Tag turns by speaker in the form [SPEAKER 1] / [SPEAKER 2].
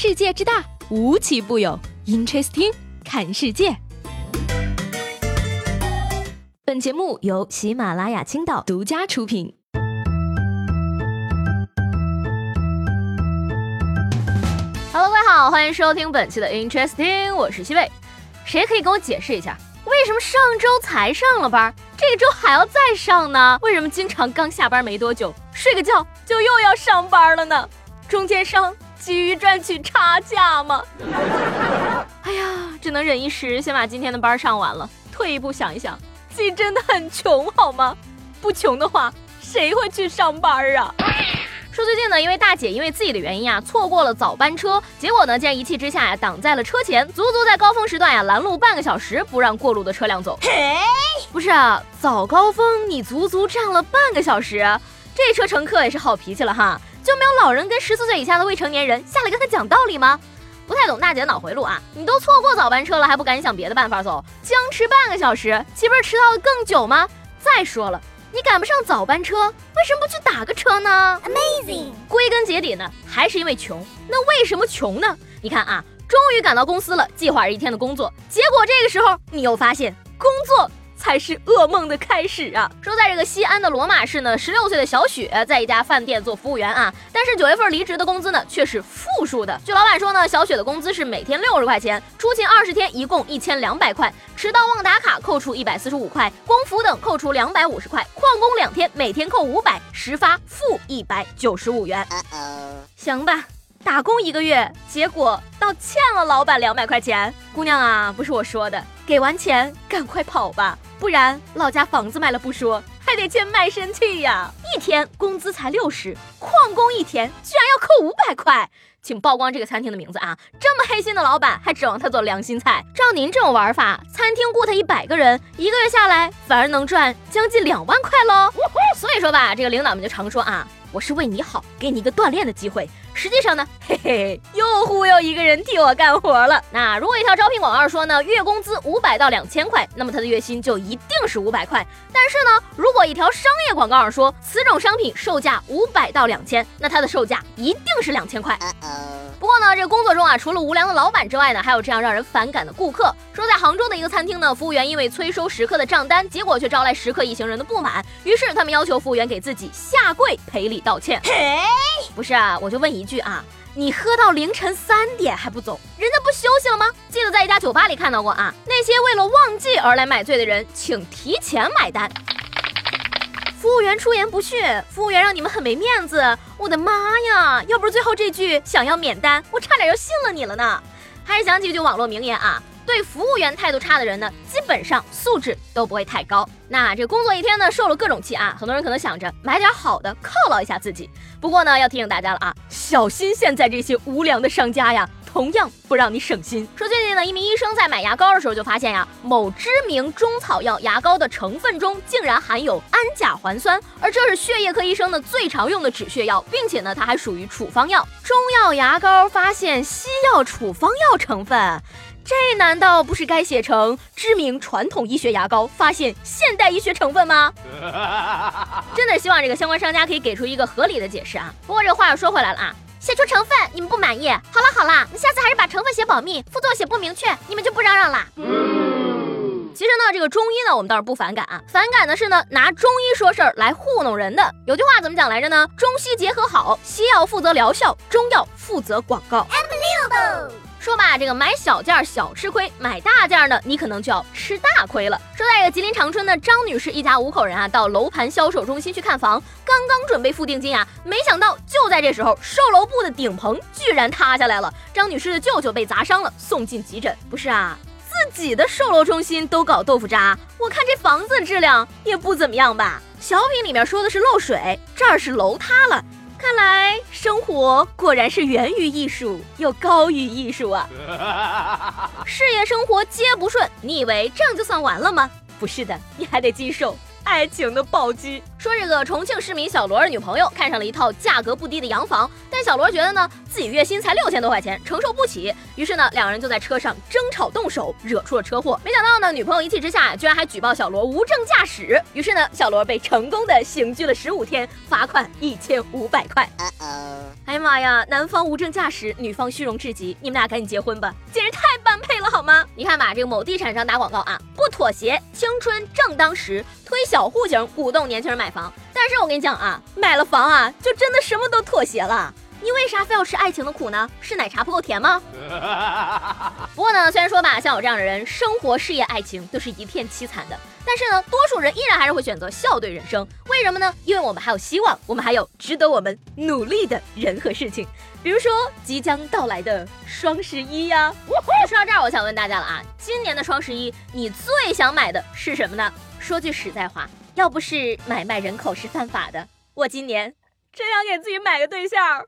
[SPEAKER 1] 世界之大，无奇不有。Interesting，看世界。本节目由喜马拉雅青岛独家出品。
[SPEAKER 2] Hello，各位好，欢迎收听本期的 Interesting，我是西贝。谁可以给我解释一下，为什么上周才上了班，这周还要再上呢？为什么经常刚下班没多久，睡个觉就又要上班了呢？中间商急于赚取差价吗？哎呀，只能忍一时，先把今天的班上完了。退一步想一想，自己真的很穷好吗？不穷的话，谁会去上班啊？说最近呢，因为大姐因为自己的原因啊，错过了早班车，结果呢，竟然一气之下呀，挡在了车前，足足在高峰时段呀拦路半个小时，不让过路的车辆走。不是啊，早高峰你足足站了半个小时，这车乘客也是好脾气了哈。就没有老人跟十四岁以下的未成年人下来跟他讲道理吗？不太懂大姐的脑回路啊！你都错过早班车了，还不赶紧想别的办法走？僵持半个小时，岂不是迟到的更久吗？再说了，你赶不上早班车，为什么不去打个车呢？Amazing！归根结底呢，还是因为穷。那为什么穷呢？你看啊，终于赶到公司了，计划着一天的工作，结果这个时候你又发现工作。才是噩梦的开始啊！说在这个西安的罗马市呢，十六岁的小雪在一家饭店做服务员啊，但是九月份离职的工资呢却是负数的。据老板说呢，小雪的工资是每天六十块钱，出勤二十天一共一千两百块，迟到忘打卡扣除一百四十五块，工服等扣除两百五十块，旷工两天每天扣五百，实发负一百九十五元。行吧。打工一个月，结果倒欠了老板两百块钱。姑娘啊，不是我说的，给完钱赶快跑吧，不然老家房子卖了不说，还得欠卖身契呀。一天工资才六十，旷工一天居然要扣五百块，请曝光这个餐厅的名字啊！这么黑心的老板，还指望他做良心菜？照您这种玩法，餐厅雇他一百个人，一个月下来反而能赚将近两万块喽。所以说吧，这个领导们就常说啊。我是为你好，给你一个锻炼的机会。实际上呢，嘿嘿，又忽悠一个人替我干活了。那如果一条招聘广告说呢，月工资五百到两千块，那么他的月薪就一定是五百块。但是呢，如果一条商业广告上说此种商品售价五百到两千，那它的售价一定是两千块。不过呢，这个工作中啊，除了无良的老板之外呢，还有这样让人反感的顾客。说在杭州的一个餐厅呢，服务员因为催收食客的账单，结果却招来食客一行人的不满，于是他们要求服务员给自己下跪赔礼道歉。嘿不是啊，我就问一句啊，你喝到凌晨三点还不走，人家不休息了吗？记得在一家酒吧里看到过啊，那些为了忘记而来买醉的人，请提前买单。服务员出言不逊，服务员让你们很没面子。我的妈呀！要不是最后这句想要免单，我差点就信了你了呢。还是想起一句网络名言啊，对服务员态度差的人呢，基本上素质都不会太高。那这工作一天呢，受了各种气啊，很多人可能想着买点好的犒劳一下自己。不过呢，要提醒大家了啊，小心现在这些无良的商家呀。同样不让你省心。说最近呢，一名医生在买牙膏的时候就发现呀，某知名中草药牙膏的成分中竟然含有氨甲环酸，而这是血液科医生呢最常用的止血药，并且呢，它还属于处方药。中药牙膏发现西药处方药成分，这难道不是该写成知名传统医学牙膏发现现代医学成分吗？真的希望这个相关商家可以给出一个合理的解释啊。不过这话又说回来了啊。写出成分，你们不满意？好了好了，那下次还是把成分写保密，副作用写不明确，你们就不嚷嚷了。其实呢，这个中医呢，我们倒是不反感啊，反感的是呢，拿中医说事儿来糊弄人的。有句话怎么讲来着呢？中西结合好，西药负责疗效，中药负责广告。说吧，这个买小件小吃亏，买大件呢，你可能就要吃大亏了。说在这个吉林长春的张女士一家五口人啊，到楼盘销售中心去看房，刚刚准备付定金啊，没想到就在这时候，售楼部的顶棚居然塌下来了，张女士的舅舅被砸伤了，送进急诊。不是啊，自己的售楼中心都搞豆腐渣，我看这房子质量也不怎么样吧？小品里面说的是漏水，这儿是楼塌了。看来生活果然是源于艺术，又高于艺术啊！事业生活皆不顺，你以为这样就算完了吗？不是的，你还得经受。爱情的暴击。说这个重庆市民小罗的女朋友看上了一套价格不低的洋房，但小罗觉得呢自己月薪才六千多块钱，承受不起。于是呢两人就在车上争吵动手，惹出了车祸。没想到呢女朋友一气之下居然还举报小罗无证驾驶。于是呢小罗被成功的刑拘了十五天，罚款一千五百块。哎呀妈！妈呀，男方无证驾驶，女方虚荣至极，你们俩赶紧结婚吧，简直太般配了好吗？你看吧，这个某地产商打广告啊，不妥协，青春正当时，推小户型，鼓动年轻人买房。但是我跟你讲啊，买了房啊，就真的什么都妥协了。你为啥非要吃爱情的苦呢？是奶茶不够甜吗？不过呢，虽然说吧，像我这样的人，生活、事业、爱情都是一片凄惨的，但是呢，多数人依然还是会选择笑对人生。为什么呢？因为我们还有希望，我们还有值得我们努力的人和事情。比如说即将到来的双十一呀。说到这儿，我想问大家了啊，今年的双十一，你最想买的是什么呢？说句实在话，要不是买卖人口是犯法的，我今年真想给自己买个对象。